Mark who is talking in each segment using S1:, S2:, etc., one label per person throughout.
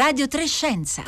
S1: Radio Trescenza.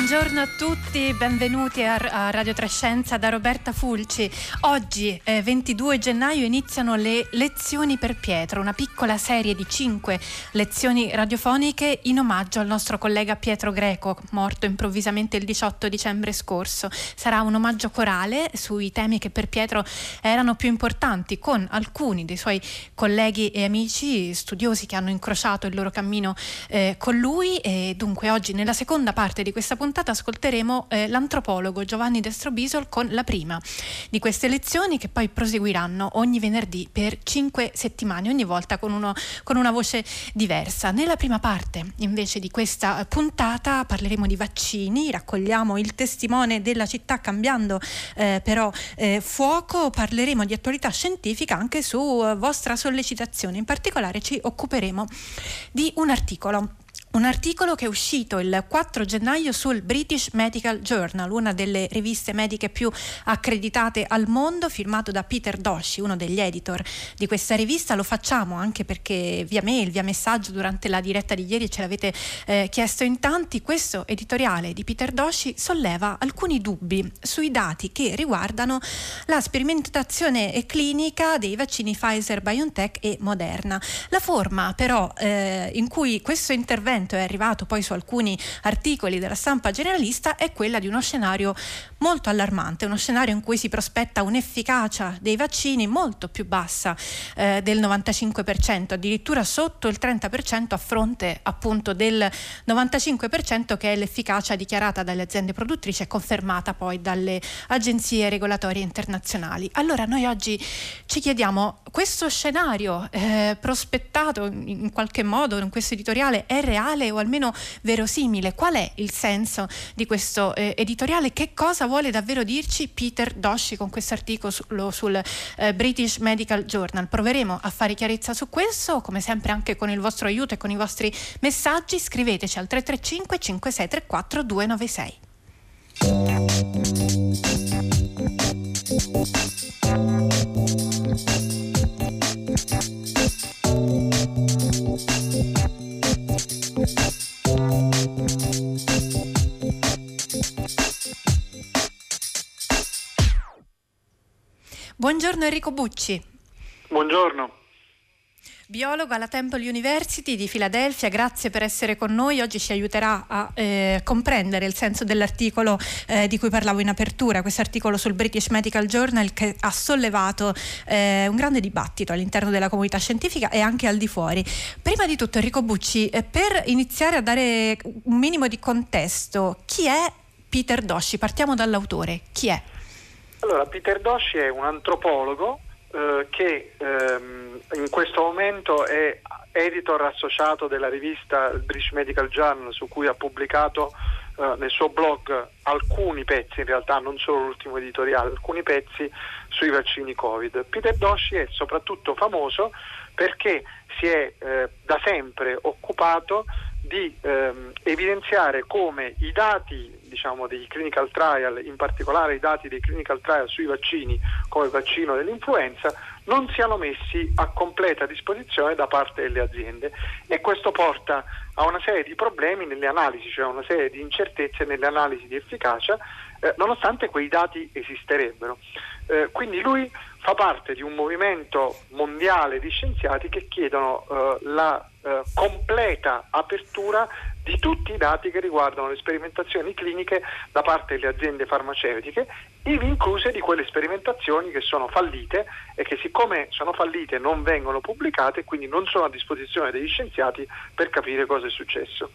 S2: Buongiorno a tutti, benvenuti a, Radio Trescenza da Roberta Fulci. Oggi, eh, 22 gennaio, iniziano le lezioni per Pietro, una piccola serie di cinque lezioni radiofoniche in omaggio al nostro collega Pietro Greco, morto improvvisamente il 18 dicembre scorso. Sarà un omaggio corale sui temi che per Pietro erano più importanti, con alcuni dei suoi colleghi e amici studiosi che hanno incrociato il loro cammino eh, con lui. E dunque oggi, nella seconda parte di questa puntata ascolteremo eh, l'antropologo Giovanni Destrobisol con la prima di queste lezioni che poi proseguiranno ogni venerdì per cinque settimane, ogni volta con, uno, con una voce diversa. Nella prima parte invece di questa puntata parleremo di vaccini, raccogliamo il testimone della città cambiando eh, però eh, fuoco, parleremo di attualità scientifica anche su eh, vostra sollecitazione, in particolare ci occuperemo di un articolo un articolo che è uscito il 4 gennaio sul British Medical Journal, una delle riviste mediche più accreditate al mondo, firmato da Peter Doshi, uno degli editor di questa rivista. Lo facciamo anche perché via mail, via messaggio durante la diretta di ieri ce l'avete eh, chiesto in tanti. Questo editoriale di Peter Doshi solleva alcuni dubbi sui dati che riguardano la sperimentazione clinica dei vaccini Pfizer, BioNTech e Moderna. La forma però eh, in cui questo intervento commento è arrivato poi su alcuni articoli della stampa generalista è quella di uno scenario molto allarmante, uno scenario in cui si prospetta un'efficacia dei vaccini molto più bassa eh, del 95%, addirittura sotto il 30% a fronte appunto del 95% che è l'efficacia dichiarata dalle aziende produttrici e confermata poi dalle agenzie regolatorie internazionali. Allora noi oggi ci chiediamo, questo scenario eh, prospettato in qualche modo in questo editoriale è reale? Reale o almeno verosimile. Qual è il senso di questo eh, editoriale? Che cosa vuole davvero dirci Peter Doshi con questo articolo sul, sul eh, British Medical Journal? Proveremo a fare chiarezza su questo, come sempre anche con il vostro aiuto e con i vostri messaggi. Scriveteci al 335 5634 296. Buongiorno Enrico Bucci.
S3: Buongiorno.
S2: Biologo alla Temple University di Filadelfia, grazie per essere con noi. Oggi ci aiuterà a eh, comprendere il senso dell'articolo eh, di cui parlavo in apertura, questo articolo sul British Medical Journal che ha sollevato eh, un grande dibattito all'interno della comunità scientifica e anche al di fuori. Prima di tutto Enrico Bucci, eh, per iniziare a dare un minimo di contesto, chi è Peter Doshi? Partiamo dall'autore. Chi è?
S3: Allora, Peter Doshi è un antropologo eh, che ehm, in questo momento è editor associato della rivista British Medical Journal su cui ha pubblicato eh, nel suo blog alcuni pezzi, in realtà non solo l'ultimo editoriale, alcuni pezzi sui vaccini Covid. Peter Doshi è soprattutto famoso perché si è eh, da sempre occupato di ehm, evidenziare come i dati diciamo, dei clinical trial, in particolare i dati dei clinical trial sui vaccini come il vaccino dell'influenza, non siano messi a completa disposizione da parte delle aziende e questo porta a una serie di problemi nelle analisi, cioè una serie di incertezze nelle analisi di efficacia, eh, nonostante quei dati esisterebbero. Eh, quindi lui fa parte di un movimento mondiale di scienziati che chiedono eh, la eh, completa apertura di tutti i dati che riguardano le sperimentazioni cliniche da parte delle aziende farmaceutiche, ivi incluse di quelle sperimentazioni che sono fallite e che siccome sono fallite non vengono pubblicate e quindi non sono a disposizione degli scienziati per capire cosa è successo.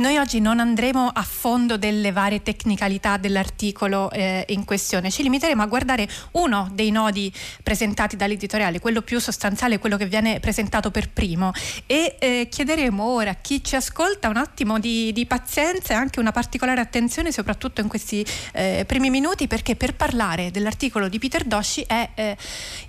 S2: Noi oggi non andremo a fondo delle varie tecnicalità dell'articolo eh, in questione, ci limiteremo a guardare uno dei nodi presentati dall'editoriale, quello più sostanziale, quello che viene presentato per primo. E eh, chiederemo ora a chi ci ascolta un attimo di, di, pazienza e anche una particolare attenzione soprattutto in questi eh, primi minuti perché per parlare dell'articolo di Peter Doshi è eh,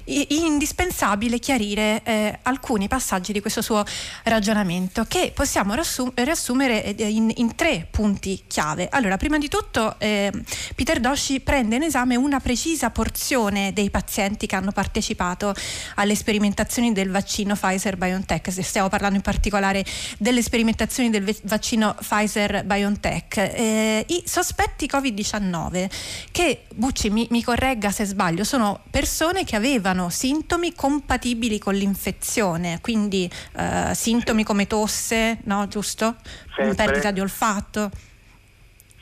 S2: indispensabile chiarire eh, alcuni passaggi di questo suo ragionamento che possiamo riassumere in, in, tre punti chiave. Allora, prima di tutto eh, Peter Doshi prende in esame una precisa porzione dei pazienti che hanno partecipato alle sperimentazioni del vaccino Pfizer-BioNTech. Stiamo parlando in particolare delle sperimentazioni del vaccino Pfizer-BioNTech. Eh, I sospetti Covid-19 che, Bucci mi, mi corregga se sbaglio, sono persone che avevano sintomi compatibili con l'infezione, quindi eh, sintomi come tosse, no, giusto? Febbre. Perdita di olfatto.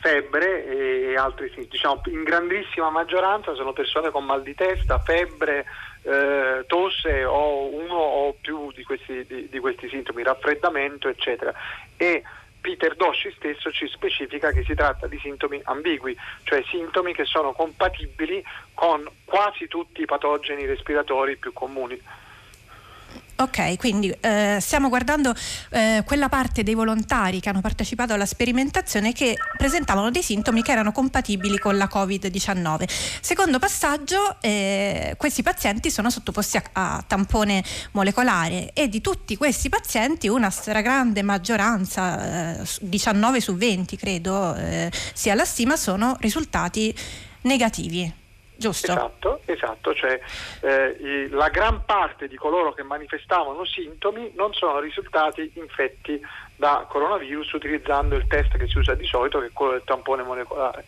S3: Febbre e altri sì, diciamo in grandissima maggioranza sono persone con mal di testa, febbre, eh, tosse o uno o più di questi, di, di questi sintomi, raffreddamento, eccetera. E Peter Doshi stesso ci specifica che si tratta di sintomi ambigui, cioè sintomi che sono compatibili con quasi tutti i patogeni respiratori più comuni.
S2: Ok, quindi eh, stiamo guardando eh, quella parte dei volontari che hanno partecipato alla sperimentazione che presentavano dei sintomi che erano compatibili con la Covid-19. Secondo passaggio, eh, questi pazienti sono sottoposti a, a, tampone molecolare e di tutti questi pazienti una stragrande maggioranza, 19 eh, su 20 credo eh, sia la stima, sono risultati negativi giusto?
S3: Esatto, esatto, cioè eh, la gran parte di coloro che manifestavano sintomi non sono risultati infetti da coronavirus utilizzando il test che si usa di solito che è quello del tampone molecolare.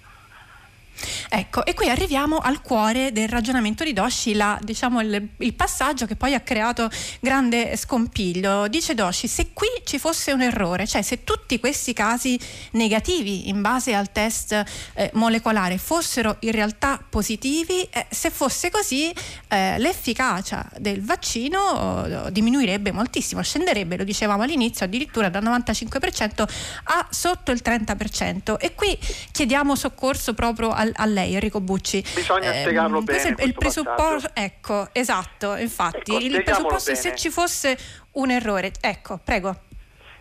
S2: Ecco, e qui arriviamo al cuore del ragionamento di Doshi, la, diciamo il, il, passaggio che poi ha creato grande scompiglio. Dice Doshi, se qui ci fosse un errore, cioè se tutti questi casi negativi in base al test eh, molecolare fossero in realtà positivi, eh, se fosse così eh, l'efficacia del vaccino eh, diminuirebbe moltissimo, scenderebbe, lo dicevamo all'inizio, addirittura dal 95% a sotto il 30%. E qui chiediamo soccorso proprio al a, lei Enrico Bucci.
S3: Bisogna eh, spiegarlo bene.
S2: Il presupposto, ecco, esatto, infatti, ecco, il presupposto è se ci fosse un errore. Ecco, prego.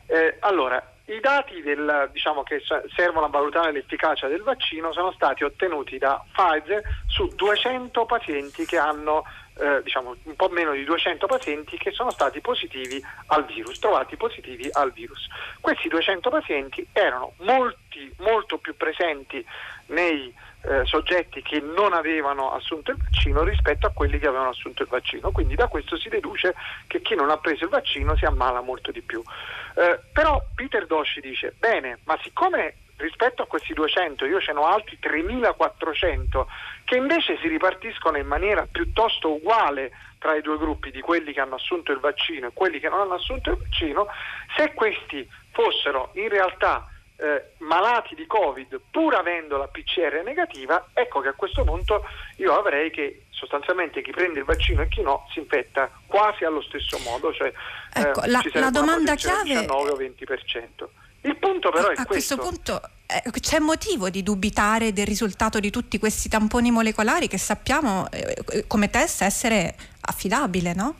S3: Eh, allora, i dati del, diciamo, che servono a valutare l'efficacia del vaccino sono stati ottenuti da Pfizer su 200 pazienti che hanno eh, diciamo un po' meno di 200 pazienti che sono stati positivi al virus, trovati positivi al virus. Questi 200 pazienti erano molti, molto più presenti nei eh, soggetti che non avevano assunto il vaccino rispetto a quelli che avevano assunto il vaccino. Quindi da questo si deduce che chi non ha preso il vaccino si ammala molto di più. Eh, però Peter Doshi dice, bene, ma siccome rispetto a questi 200 io ce ne ho altri 3400 che invece si ripartiscono in maniera piuttosto uguale tra i due gruppi di quelli che hanno assunto il vaccino e quelli che non hanno assunto il vaccino, se questi fossero in realtà eh, malati di Covid pur avendo la PCR negativa, ecco che a questo punto io avrei che sostanzialmente chi prende il vaccino e chi no si infetta quasi allo stesso modo, cioè
S2: ecco, eh, la, la domanda chiave
S3: 19 o 20%. Il punto però
S2: a,
S3: è
S2: a
S3: questo.
S2: questo punto eh, c'è motivo di dubitare del risultato di tutti questi tamponi molecolari che sappiamo eh, come test essere affidabile, no?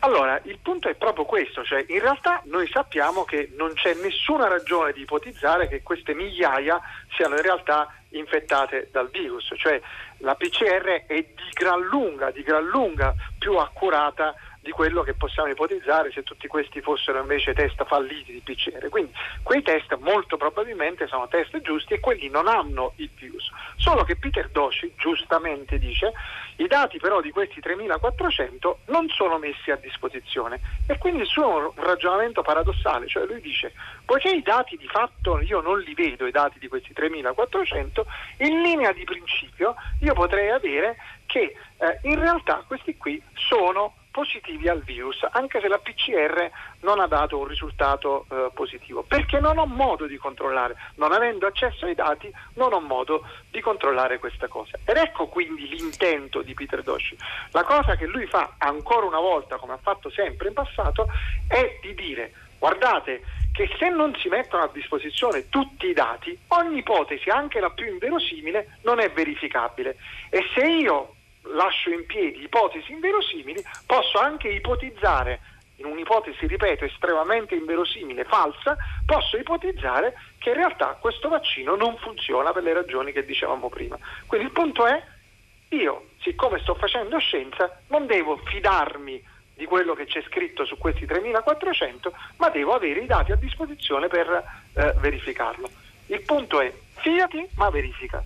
S3: Allora, il punto è proprio questo, cioè in realtà noi sappiamo che non c'è nessuna ragione di ipotizzare che queste migliaia siano in realtà infettate dal virus, cioè la PCR è di gran lunga, di gran lunga più accurata di quello che possiamo ipotizzare se tutti questi fossero invece test falliti di PCR. Quindi quei test molto probabilmente sono test giusti e quelli non hanno il virus. Solo che Peter Doshi giustamente dice i dati però di questi 3400 non sono messi a disposizione e quindi il suo ragionamento paradossale, cioè lui dice poiché i dati di fatto io non li vedo, i dati di questi 3400, in linea di principio io potrei avere che eh, in realtà questi qui sono positivi al virus, anche se la PCR non ha dato un risultato eh, positivo, perché non ho modo di controllare, non avendo accesso ai dati, non ho modo di controllare questa cosa. Ed ecco quindi l'intento di Peter Doshi. La cosa che lui fa ancora una volta, come ha fatto sempre in passato, è di dire guardate che se non si mettono a disposizione tutti i dati, ogni ipotesi, anche la più inverosimile, non è verificabile. E se io lascio in piedi ipotesi inverosimili, posso anche ipotizzare, in un'ipotesi, ripeto, estremamente inverosimile, falsa, posso ipotizzare che in realtà questo vaccino non funziona per le ragioni che dicevamo prima. Quindi il punto è, io, siccome sto facendo scienza, non devo fidarmi di quello che c'è scritto su questi 3400, ma devo avere i dati a disposizione per eh, verificarlo. Il punto è fiati ma verifica.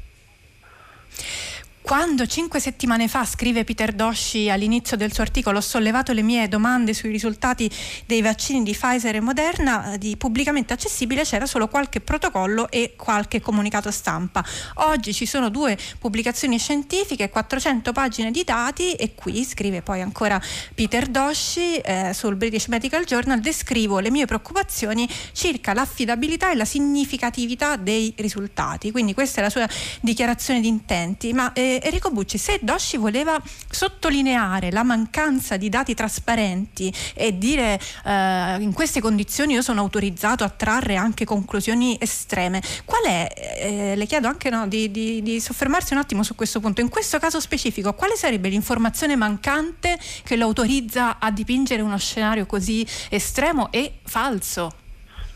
S2: Quando cinque settimane fa, scrive Peter Dosci all'inizio del suo articolo, ho sollevato le mie domande sui risultati dei vaccini di Pfizer e Moderna di pubblicamente accessibile, c'era solo qualche protocollo e qualche comunicato stampa. Oggi ci sono due pubblicazioni scientifiche, 400 pagine di dati e qui, scrive poi ancora Peter Dosci eh, sul British Medical Journal, descrivo le mie preoccupazioni circa l'affidabilità e la significatività dei risultati. Quindi questa è la sua dichiarazione di intenti. Ma, eh, Enrico Bucci, se Dosci voleva sottolineare la mancanza di dati trasparenti e dire eh, in queste condizioni io sono autorizzato a trarre anche conclusioni estreme, qual è, eh, le chiedo anche no, di, di, di soffermarsi un attimo su questo punto, in questo caso specifico, quale sarebbe l'informazione mancante che lo autorizza a dipingere uno scenario così estremo e falso?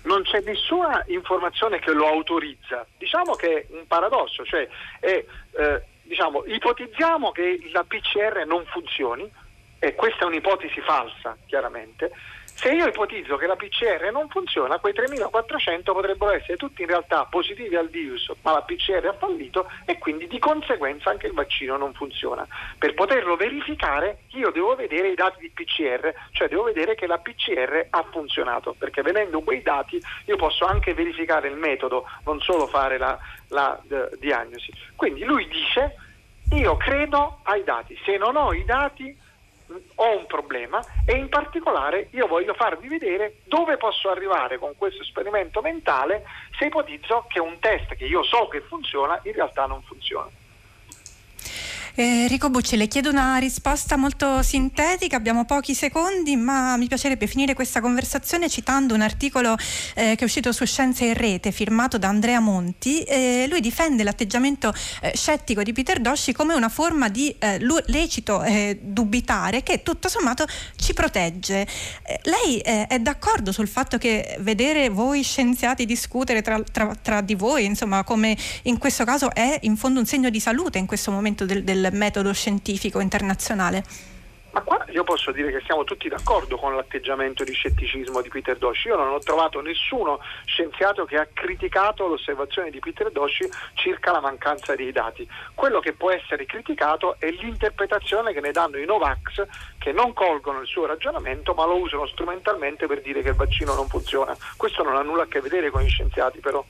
S3: non c'è nessuna informazione che lo autorizza. Diciamo che è un paradosso, cioè è, eh, diciamo, ipotizziamo che la PCR non funzioni, e questa è un'ipotesi falsa, chiaramente. Se io ipotizzo che la PCR non funziona, quei 3.400 potrebbero essere tutti in realtà positivi al virus, ma la PCR ha fallito e quindi di conseguenza anche il vaccino non funziona. Per poterlo verificare io devo vedere i dati di PCR, cioè devo vedere che la PCR ha funzionato, perché vedendo quei dati io posso anche verificare il metodo, non solo fare la, la uh, diagnosi. Quindi lui dice io credo ai dati, se non ho i dati ho un problema e in particolare io voglio farvi vedere dove posso arrivare con questo esperimento mentale se ipotizzo che un test che io so che funziona in realtà non funziona.
S2: Enrico Bucci, le chiedo una risposta molto sintetica, abbiamo pochi secondi, ma mi piacerebbe finire questa conversazione citando un articolo eh, che è uscito su Scienze in Rete, firmato da Andrea Monti. Eh, lui difende l'atteggiamento eh, scettico di Peter Dosci come una forma di eh, lecito eh, dubitare che tutto sommato ci protegge. Eh, lei è d'accordo sul fatto che vedere voi scienziati discutere tra, tra, tra, di voi, insomma, come in questo caso è in fondo un segno di salute in questo momento del, del metodo scientifico internazionale?
S3: Ma qua io posso dire che siamo tutti d'accordo con l'atteggiamento di scetticismo di Peter Doshi. Io non ho trovato nessuno scienziato che ha criticato l'osservazione di Peter Doshi circa la mancanza dei dati. Quello che può essere criticato è l'interpretazione che ne danno i Novax che non colgono il suo ragionamento ma lo usano strumentalmente per dire che il vaccino non funziona. Questo non ha nulla a che vedere con gli scienziati però.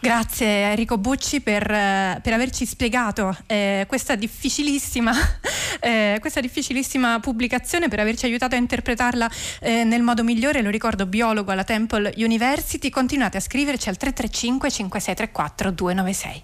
S2: Grazie Enrico Bucci per, eh, per averci spiegato eh, questa, difficilissima, eh, questa, difficilissima, pubblicazione, per averci aiutato a interpretarla eh, nel modo migliore. Lo ricordo, biologo alla Temple University. Continuate a scriverci al 335 5634 296.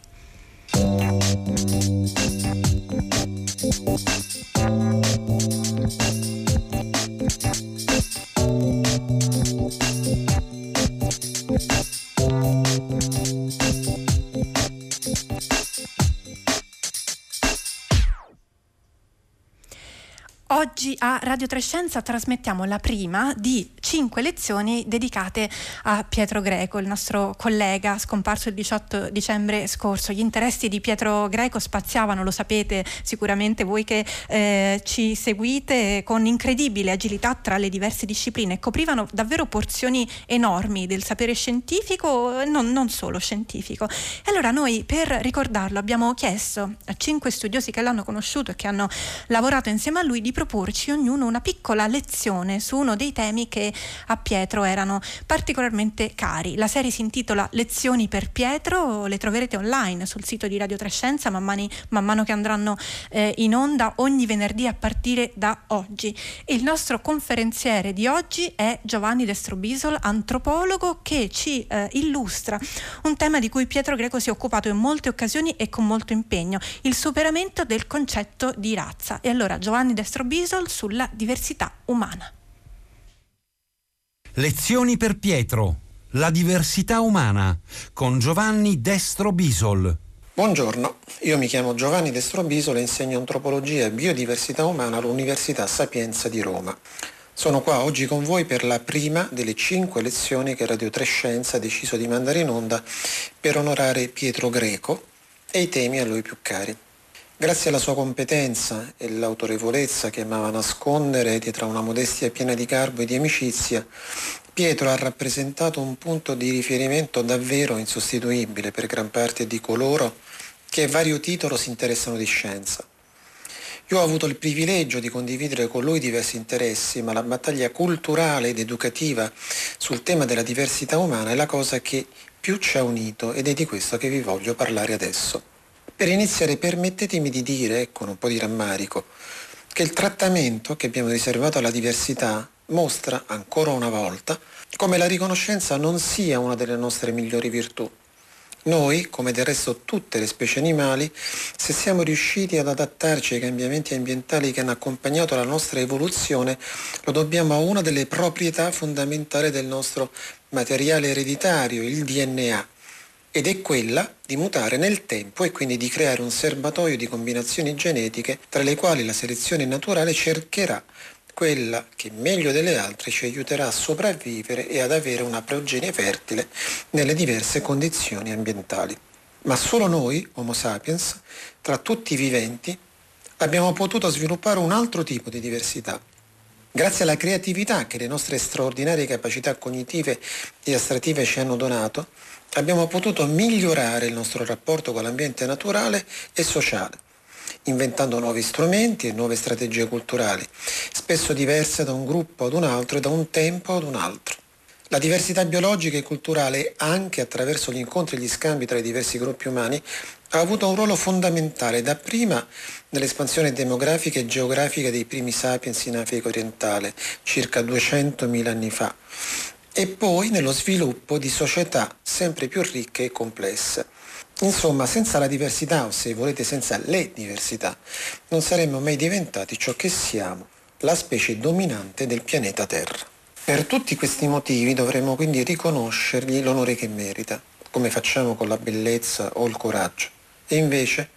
S2: Oggi a Radio Trescenza trasmettiamo la prima di cinque lezioni dedicate a Pietro Greco, il nostro collega scomparso il 18 dicembre scorso. Gli interessi di Pietro Greco spaziavano, lo sapete sicuramente voi che eh, ci seguite, con incredibile agilità tra le diverse discipline, coprivano davvero porzioni enormi del sapere scientifico e non, non solo scientifico. E allora noi per ricordarlo abbiamo chiesto a cinque studiosi che l'hanno conosciuto e che hanno lavorato insieme a lui di proporci ognuno una piccola lezione su uno dei temi che a Pietro erano particolarmente cari. La serie si intitola Lezioni per Pietro, le troverete online sul sito di Radio Trescenza man, mani, man mano che andranno eh, in onda ogni venerdì a partire da oggi. Il nostro conferenziere di oggi è Giovanni Destrobisol, antropologo che ci eh, illustra un tema di cui Pietro Greco si è occupato in molte occasioni e con molto impegno, il superamento del concetto di razza. E allora Giovanni Destrobisol Bisol sulla diversità umana.
S1: Lezioni per Pietro. La diversità umana con Giovanni Destro Bisol.
S4: Buongiorno, io mi chiamo Giovanni Destro Bisol e insegno antropologia e biodiversità umana all'Università Sapienza di Roma. Sono qua oggi con voi per la prima delle cinque lezioni che Radio Trescenza ha deciso di mandare in onda per onorare Pietro Greco e i temi a lui più cari. Grazie alla sua competenza e l'autorevolezza che amava nascondere dietro una modestia piena di garbo e di amicizia, Pietro ha rappresentato un punto di riferimento davvero insostituibile per gran parte di coloro che a vario titolo si interessano di scienza. Io ho avuto il privilegio di condividere con lui diversi interessi, ma la battaglia culturale ed educativa sul tema della diversità umana è la cosa che più ci ha unito ed è di questo che vi voglio parlare adesso. Per iniziare permettetemi di dire, con un po' di rammarico, che il trattamento che abbiamo riservato alla diversità mostra ancora una volta come la riconoscenza non sia una delle nostre migliori virtù. Noi, come del resto tutte le specie animali, se siamo riusciti ad adattarci ai cambiamenti ambientali che hanno accompagnato la nostra evoluzione, lo dobbiamo a una delle proprietà fondamentali del nostro materiale ereditario, il DNA, ed è quella di mutare nel tempo e quindi di creare un serbatoio di combinazioni genetiche tra le quali la selezione naturale cercherà quella che meglio delle altre ci aiuterà a sopravvivere e ad avere una progenie fertile nelle diverse condizioni ambientali. Ma solo noi, Homo sapiens, tra tutti i viventi, abbiamo potuto sviluppare un altro tipo di diversità. Grazie alla creatività che le nostre straordinarie capacità cognitive e astrattive ci hanno donato, abbiamo potuto migliorare il nostro rapporto con l'ambiente naturale e sociale inventando nuovi strumenti e nuove strategie culturali, spesso diverse da un gruppo ad un altro e da un tempo ad un altro. La diversità biologica e culturale, anche attraverso gli incontri e gli scambi tra i diversi gruppi umani, ha avuto un ruolo fondamentale dapprima nell'espansione demografica e geografica dei primi sapiens in Africa orientale, circa 200.000 anni fa, e poi nello sviluppo di società sempre più ricche e complesse. Insomma, senza la diversità, o se volete senza le diversità, non saremmo mai diventati ciò che siamo, la specie dominante del pianeta Terra. Per tutti questi motivi dovremmo quindi riconoscergli l'onore che merita, come facciamo con la bellezza o il coraggio. E invece,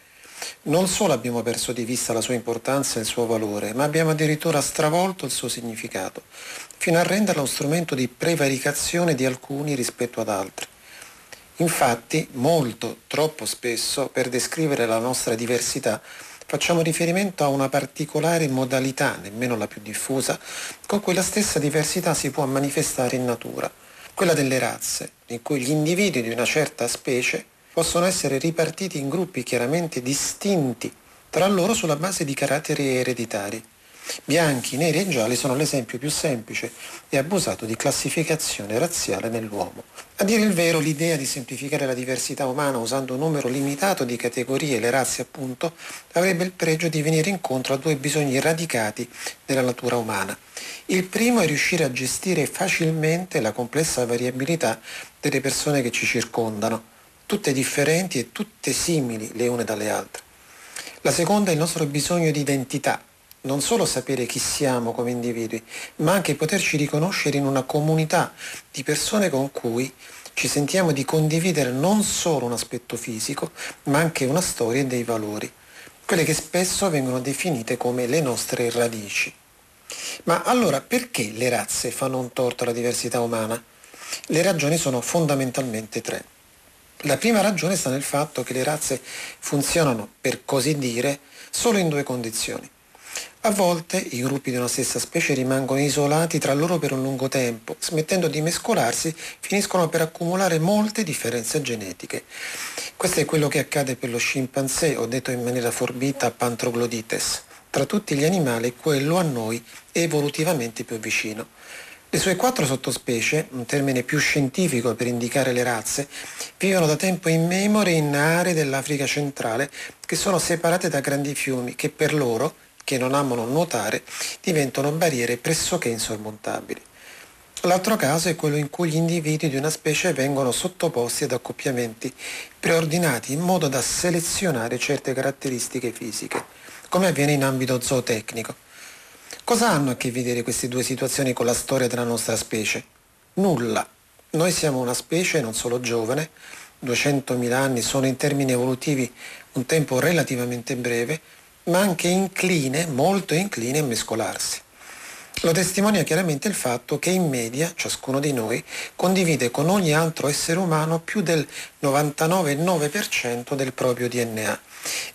S4: non solo abbiamo perso di vista la sua importanza e il suo valore, ma abbiamo addirittura stravolto il suo significato, fino a renderlo uno strumento di prevaricazione di alcuni rispetto ad altri Infatti, molto, troppo spesso, per descrivere la nostra diversità, facciamo riferimento a una particolare modalità, nemmeno la più diffusa, con cui la stessa diversità si può manifestare in natura, quella delle razze, in cui gli individui di una certa specie possono essere ripartiti in gruppi chiaramente distinti tra loro sulla base di caratteri ereditari. Bianchi, neri e gialli sono l'esempio più semplice e abusato di classificazione razziale nell'uomo. A dire il vero, l'idea di semplificare la diversità umana usando un numero limitato di categorie, le razze appunto, avrebbe il pregio di venire incontro a due bisogni radicati della natura umana. Il primo è riuscire a gestire facilmente la complessa variabilità delle persone che ci circondano, tutte differenti e tutte simili le une dalle altre. La seconda è il nostro bisogno di identità, non solo sapere chi siamo come individui, ma anche poterci riconoscere in una comunità di persone con cui ci sentiamo di condividere non solo un aspetto fisico, ma anche una storia e dei valori, quelle che spesso vengono definite come le nostre radici. Ma allora perché le razze fanno un torto alla diversità umana? Le ragioni sono fondamentalmente tre. La prima ragione sta nel fatto che le razze funzionano, per così dire, solo in due condizioni. A volte i gruppi di una stessa specie rimangono isolati tra loro per un lungo tempo, smettendo di mescolarsi finiscono per accumulare molte differenze genetiche. Questo è quello che accade per lo scimpanzé, o detto in maniera forbita Pantroglodites. Tra tutti gli animali quello a noi è evolutivamente più vicino. Le sue quattro sottospecie, un termine più scientifico per indicare le razze, vivono da tempo immemore in aree dell'Africa centrale che sono separate da grandi fiumi che per loro che non amano nuotare diventano barriere pressoché insormontabili. L'altro caso è quello in cui gli individui di una specie vengono sottoposti ad accoppiamenti preordinati in modo da selezionare certe caratteristiche fisiche, come avviene in ambito zootecnico. Cosa hanno a che vedere queste due situazioni con la storia della nostra specie? Nulla. Noi siamo una specie non solo giovane, 200.000 anni sono in termini evolutivi un tempo relativamente breve, ma anche incline, molto incline a mescolarsi. Lo testimonia chiaramente il fatto che in media ciascuno di noi condivide con ogni altro essere umano più del 99,9% del proprio DNA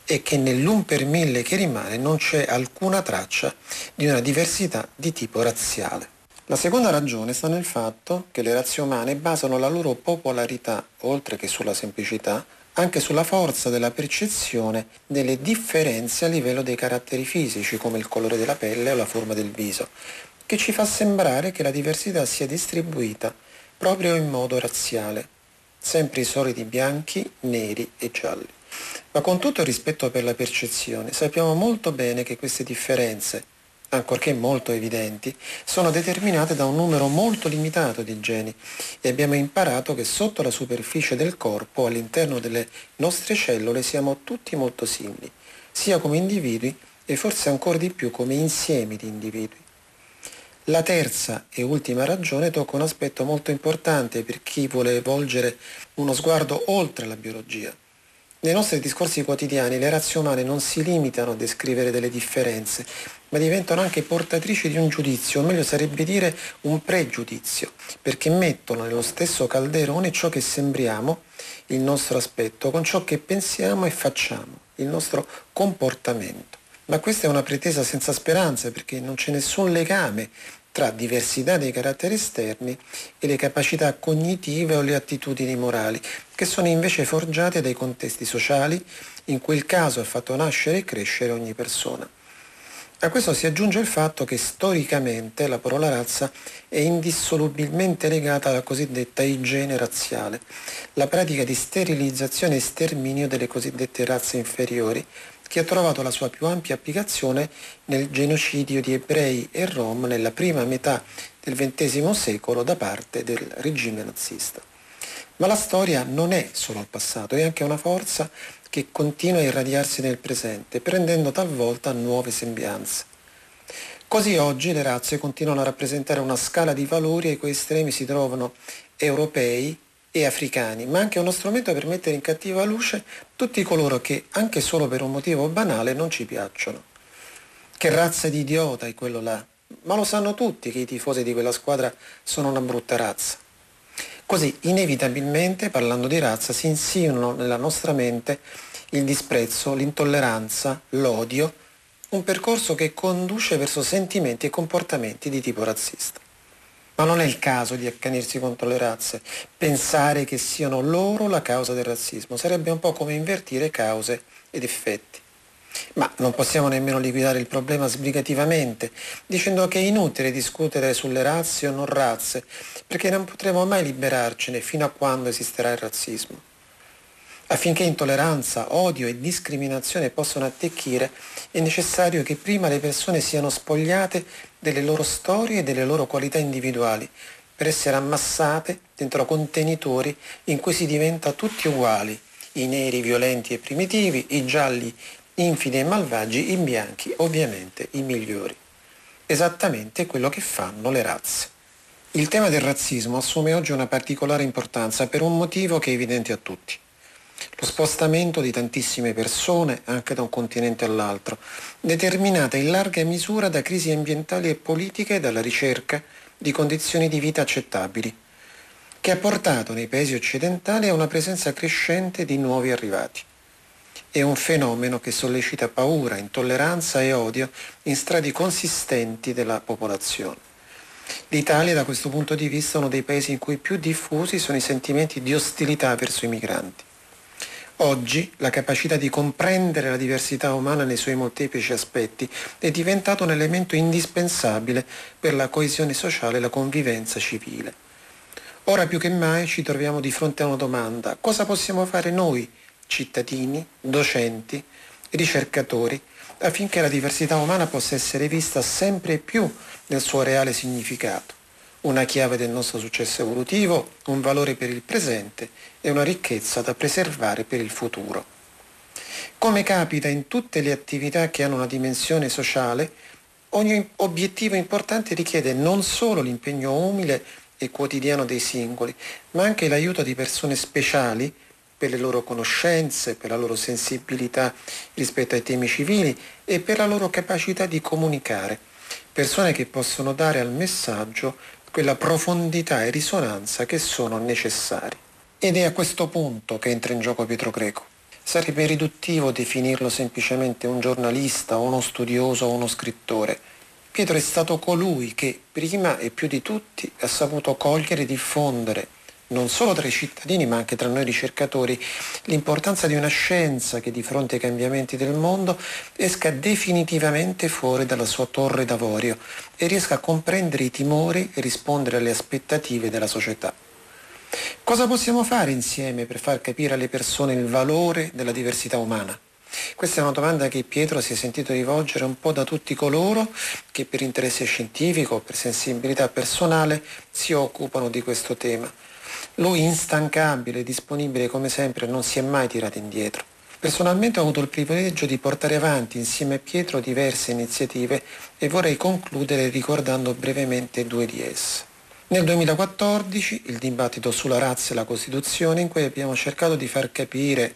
S4: è che nell'un per mille che rimane non c'è alcuna traccia di una diversità di tipo razziale. La seconda ragione sta nel fatto che le razze umane basano la loro popolarità, oltre che sulla semplicità, anche sulla forza della percezione delle differenze a livello dei caratteri fisici, come il colore della pelle o la forma del viso, che ci fa sembrare che la diversità sia distribuita proprio in modo razziale, sempre i soliti bianchi, neri e gialli. Ma con tutto il rispetto per la percezione, sappiamo molto bene che queste differenze, ancorché molto evidenti, sono determinate da un numero molto limitato di geni e abbiamo imparato che sotto la superficie del corpo, all'interno delle nostre cellule, siamo tutti molto simili, sia come individui e forse ancora di più come insiemi di individui. La terza e ultima ragione tocca un aspetto molto importante per chi vuole volgere uno sguardo oltre la biologia. Nei nostri discorsi quotidiani le razze umane non si limitano a descrivere delle differenze, ma diventano anche portatrici di un giudizio, o meglio sarebbe dire un pregiudizio, perché mettono nello stesso calderone ciò che sembriamo, il nostro aspetto, con ciò che pensiamo e facciamo, il nostro comportamento. Ma questa è una pretesa senza speranza perché non c'è nessun legame tra diversità dei caratteri esterni e le capacità cognitive o le attitudini morali, che sono invece forgiate dai contesti sociali, in quel caso ha fatto nascere e crescere ogni persona. A questo si aggiunge il fatto che storicamente la parola razza è indissolubilmente legata alla cosiddetta igiene razziale, la pratica di sterilizzazione e sterminio delle cosiddette razze inferiori, che ha trovato la sua più ampia applicazione nel genocidio di ebrei e rom nella prima metà del XX secolo da parte del regime nazista. Ma la storia non è solo il passato, è anche una forza che continua a irradiarsi nel presente, prendendo talvolta nuove sembianze. Così oggi le razze continuano a rappresentare una scala di valori ai cui estremi si trovano europei, e africani, ma anche uno strumento per mettere in cattiva luce tutti coloro che, anche solo per un motivo banale, non ci piacciono. Che razza di idiota è quello là? Ma lo sanno tutti che i tifosi di quella squadra sono una brutta razza. Così, inevitabilmente, parlando di razza, si insinuano nella nostra mente il disprezzo, l'intolleranza, l'odio, un percorso che conduce verso sentimenti e comportamenti di tipo razzista. Ma non è il caso di accanirsi contro le razze, pensare che siano loro la causa del razzismo. Sarebbe un po' come invertire cause ed effetti. Ma non possiamo nemmeno liquidare il problema sbrigativamente, dicendo che è inutile discutere sulle razze o non razze, perché non potremo mai liberarcene fino a quando esisterà il razzismo. Affinché intolleranza, odio e discriminazione possano attecchire, è necessario che prima le persone siano spogliate delle loro storie e delle loro qualità individuali, per essere ammassate dentro contenitori in cui si diventa tutti uguali, i neri violenti e primitivi, i gialli infidi e malvagi, i bianchi ovviamente i migliori. Esattamente quello che fanno le razze. Il tema del razzismo assume oggi una particolare importanza per un motivo che è evidente a tutti lo spostamento di tantissime persone anche da un continente all'altro, determinata in larga misura da crisi ambientali e politiche e dalla ricerca di condizioni di vita accettabili, che ha portato nei paesi occidentali a una presenza crescente di nuovi arrivati. È un fenomeno che sollecita paura, intolleranza e odio in strati consistenti della popolazione. L'Italia da questo punto di vista è uno dei paesi in cui più diffusi sono i sentimenti di ostilità verso i migranti. Oggi la capacità di comprendere la diversità umana nei suoi molteplici aspetti è diventata un elemento indispensabile per la coesione sociale e la convivenza civile. Ora più che mai ci troviamo di fronte a una domanda. Cosa possiamo fare noi, cittadini, docenti, ricercatori, affinché la diversità umana possa essere vista sempre più nel suo reale significato? Una chiave del nostro successo evolutivo, un valore per il presente e una ricchezza da preservare per il futuro. Come capita in tutte le attività che hanno una dimensione sociale, ogni obiettivo importante richiede non solo l'impegno umile e quotidiano dei singoli, ma anche l'aiuto di persone speciali per le loro conoscenze, per la loro sensibilità rispetto ai temi civili e per la loro capacità di comunicare. Persone che possono dare al messaggio quella profondità e risonanza che sono necessari. Ed è a questo punto che entra in gioco Pietro Greco. Sarebbe riduttivo definirlo semplicemente un giornalista uno studioso o uno scrittore. Pietro è stato colui che, prima e più di tutti, ha saputo cogliere e diffondere non solo tra i cittadini ma anche tra noi ricercatori, l'importanza di una scienza che di fronte ai cambiamenti del mondo esca definitivamente fuori dalla sua torre d'avorio e riesca a comprendere i timori e rispondere alle aspettative della società. Cosa possiamo fare insieme per far capire alle persone il valore della diversità umana? Questa è una domanda che Pietro si è sentito rivolgere un po' da tutti coloro che per interesse scientifico per sensibilità personale si occupano di questo tema. Lui instancabile, disponibile come sempre, non si è mai tirato indietro. Personalmente ho avuto il privilegio di portare avanti insieme a Pietro diverse iniziative e vorrei concludere ricordando brevemente due di esse. Nel 2014 il dibattito sulla razza e la Costituzione in cui abbiamo cercato di far capire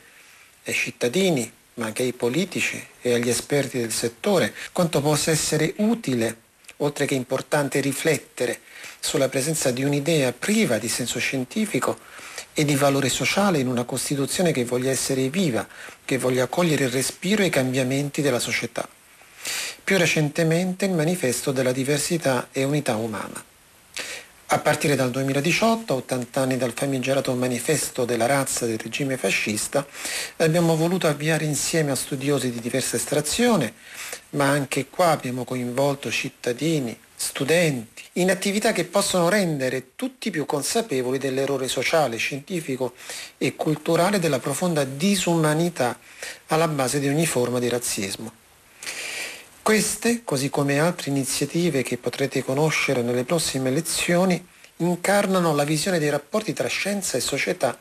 S4: ai cittadini, ma anche ai politici e agli esperti del settore, quanto possa essere utile, oltre che importante, riflettere sulla presenza di un'idea priva di senso scientifico e di valore sociale in una Costituzione che voglia essere viva, che voglia accogliere il respiro e i cambiamenti della società. Più recentemente il manifesto della diversità e unità umana. A partire dal 2018, 80 anni dal famigerato manifesto della razza del regime fascista, abbiamo voluto avviare insieme a studiosi di diversa estrazione, ma anche qua abbiamo coinvolto cittadini, studenti, in attività che possono rendere tutti più consapevoli dell'errore sociale, scientifico e culturale della profonda disumanità alla base di ogni forma di razzismo. Queste, così come altre iniziative che potrete conoscere nelle prossime lezioni, incarnano la visione dei rapporti tra scienza e società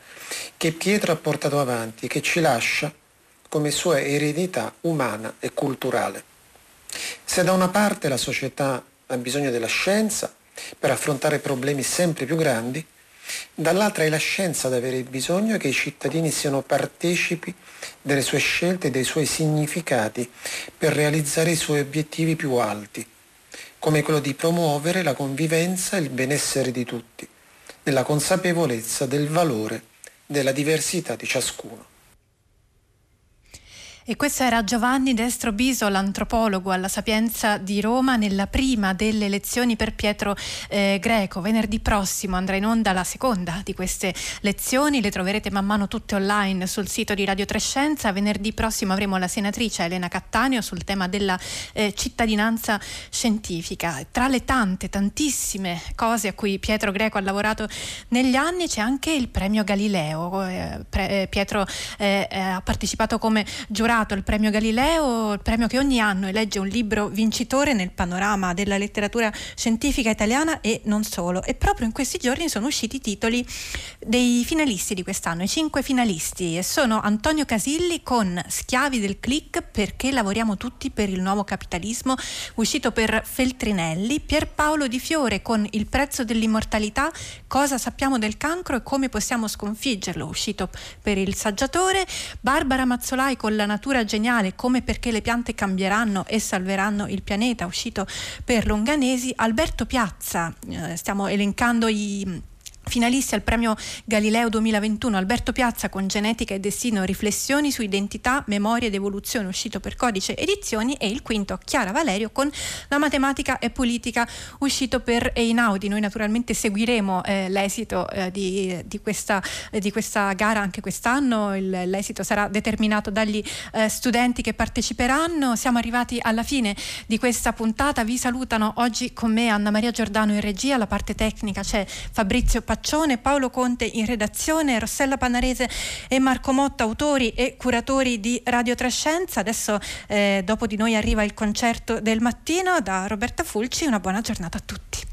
S4: che Pietro ha portato avanti e che ci lascia come sua eredità umana e culturale. Se da una parte la società ha bisogno della scienza per affrontare problemi sempre più grandi, dall'altra è la scienza ad avere bisogno che i cittadini siano partecipi delle sue scelte e dei suoi significati per realizzare i suoi obiettivi più alti, come quello di promuovere la convivenza e il benessere di tutti, nella consapevolezza del valore della diversità di ciascuno.
S2: E questo era Giovanni Destro Biso, l'antropologo alla Sapienza di Roma, nella prima delle lezioni per Pietro eh, Greco. Venerdì prossimo andrà in onda la seconda di queste lezioni, le troverete man mano tutte online sul sito di Radio Trescenza. Venerdì prossimo avremo la senatrice Elena Cattaneo sul tema della eh, cittadinanza scientifica. Tra le tante, tantissime cose a cui Pietro Greco ha lavorato negli anni c'è anche il premio Galileo. Eh, pre, eh, Pietro eh, eh, ha partecipato come giurato onorato il premio Galileo, il premio che ogni anno elegge un libro vincitore nel panorama della letteratura scientifica italiana e non solo. E proprio in questi giorni sono usciti i titoli dei finalisti di quest'anno, i cinque finalisti, e sono Antonio Casilli con Schiavi del click perché lavoriamo tutti per il nuovo capitalismo, uscito per Feltrinelli, Pierpaolo Di Fiore con Il prezzo dell'immortalità, cosa sappiamo del cancro e come possiamo sconfiggerlo, uscito per il saggiatore, Barbara Mazzolai con La natura natura geniale come perché le piante cambieranno e salveranno il pianeta, uscito per Longanesi, Alberto Piazza, eh, stiamo elencando i Finalisti al premio Galileo 2021 Alberto Piazza con Genetica e Destino, riflessioni su identità, memoria ed evoluzione uscito per Codice Edizioni e il quinto Chiara Valerio con La matematica e politica uscito per Einaudi. Noi naturalmente seguiremo eh, l'esito eh, di, di, questa, eh, di, questa, gara anche quest'anno, il, l'esito sarà determinato dagli eh, studenti che parteciperanno. Siamo arrivati alla fine di questa puntata, vi salutano oggi con me Anna Maria Giordano in regia, la parte tecnica c'è Fabrizio Pagliari Faccione, Paolo Conte in redazione, Rossella Panarese e Marco Motta, autori e curatori di Radio Trescenza. Adesso eh, dopo di noi arriva il concerto del mattino da Roberta Fulci. Una buona giornata a tutti.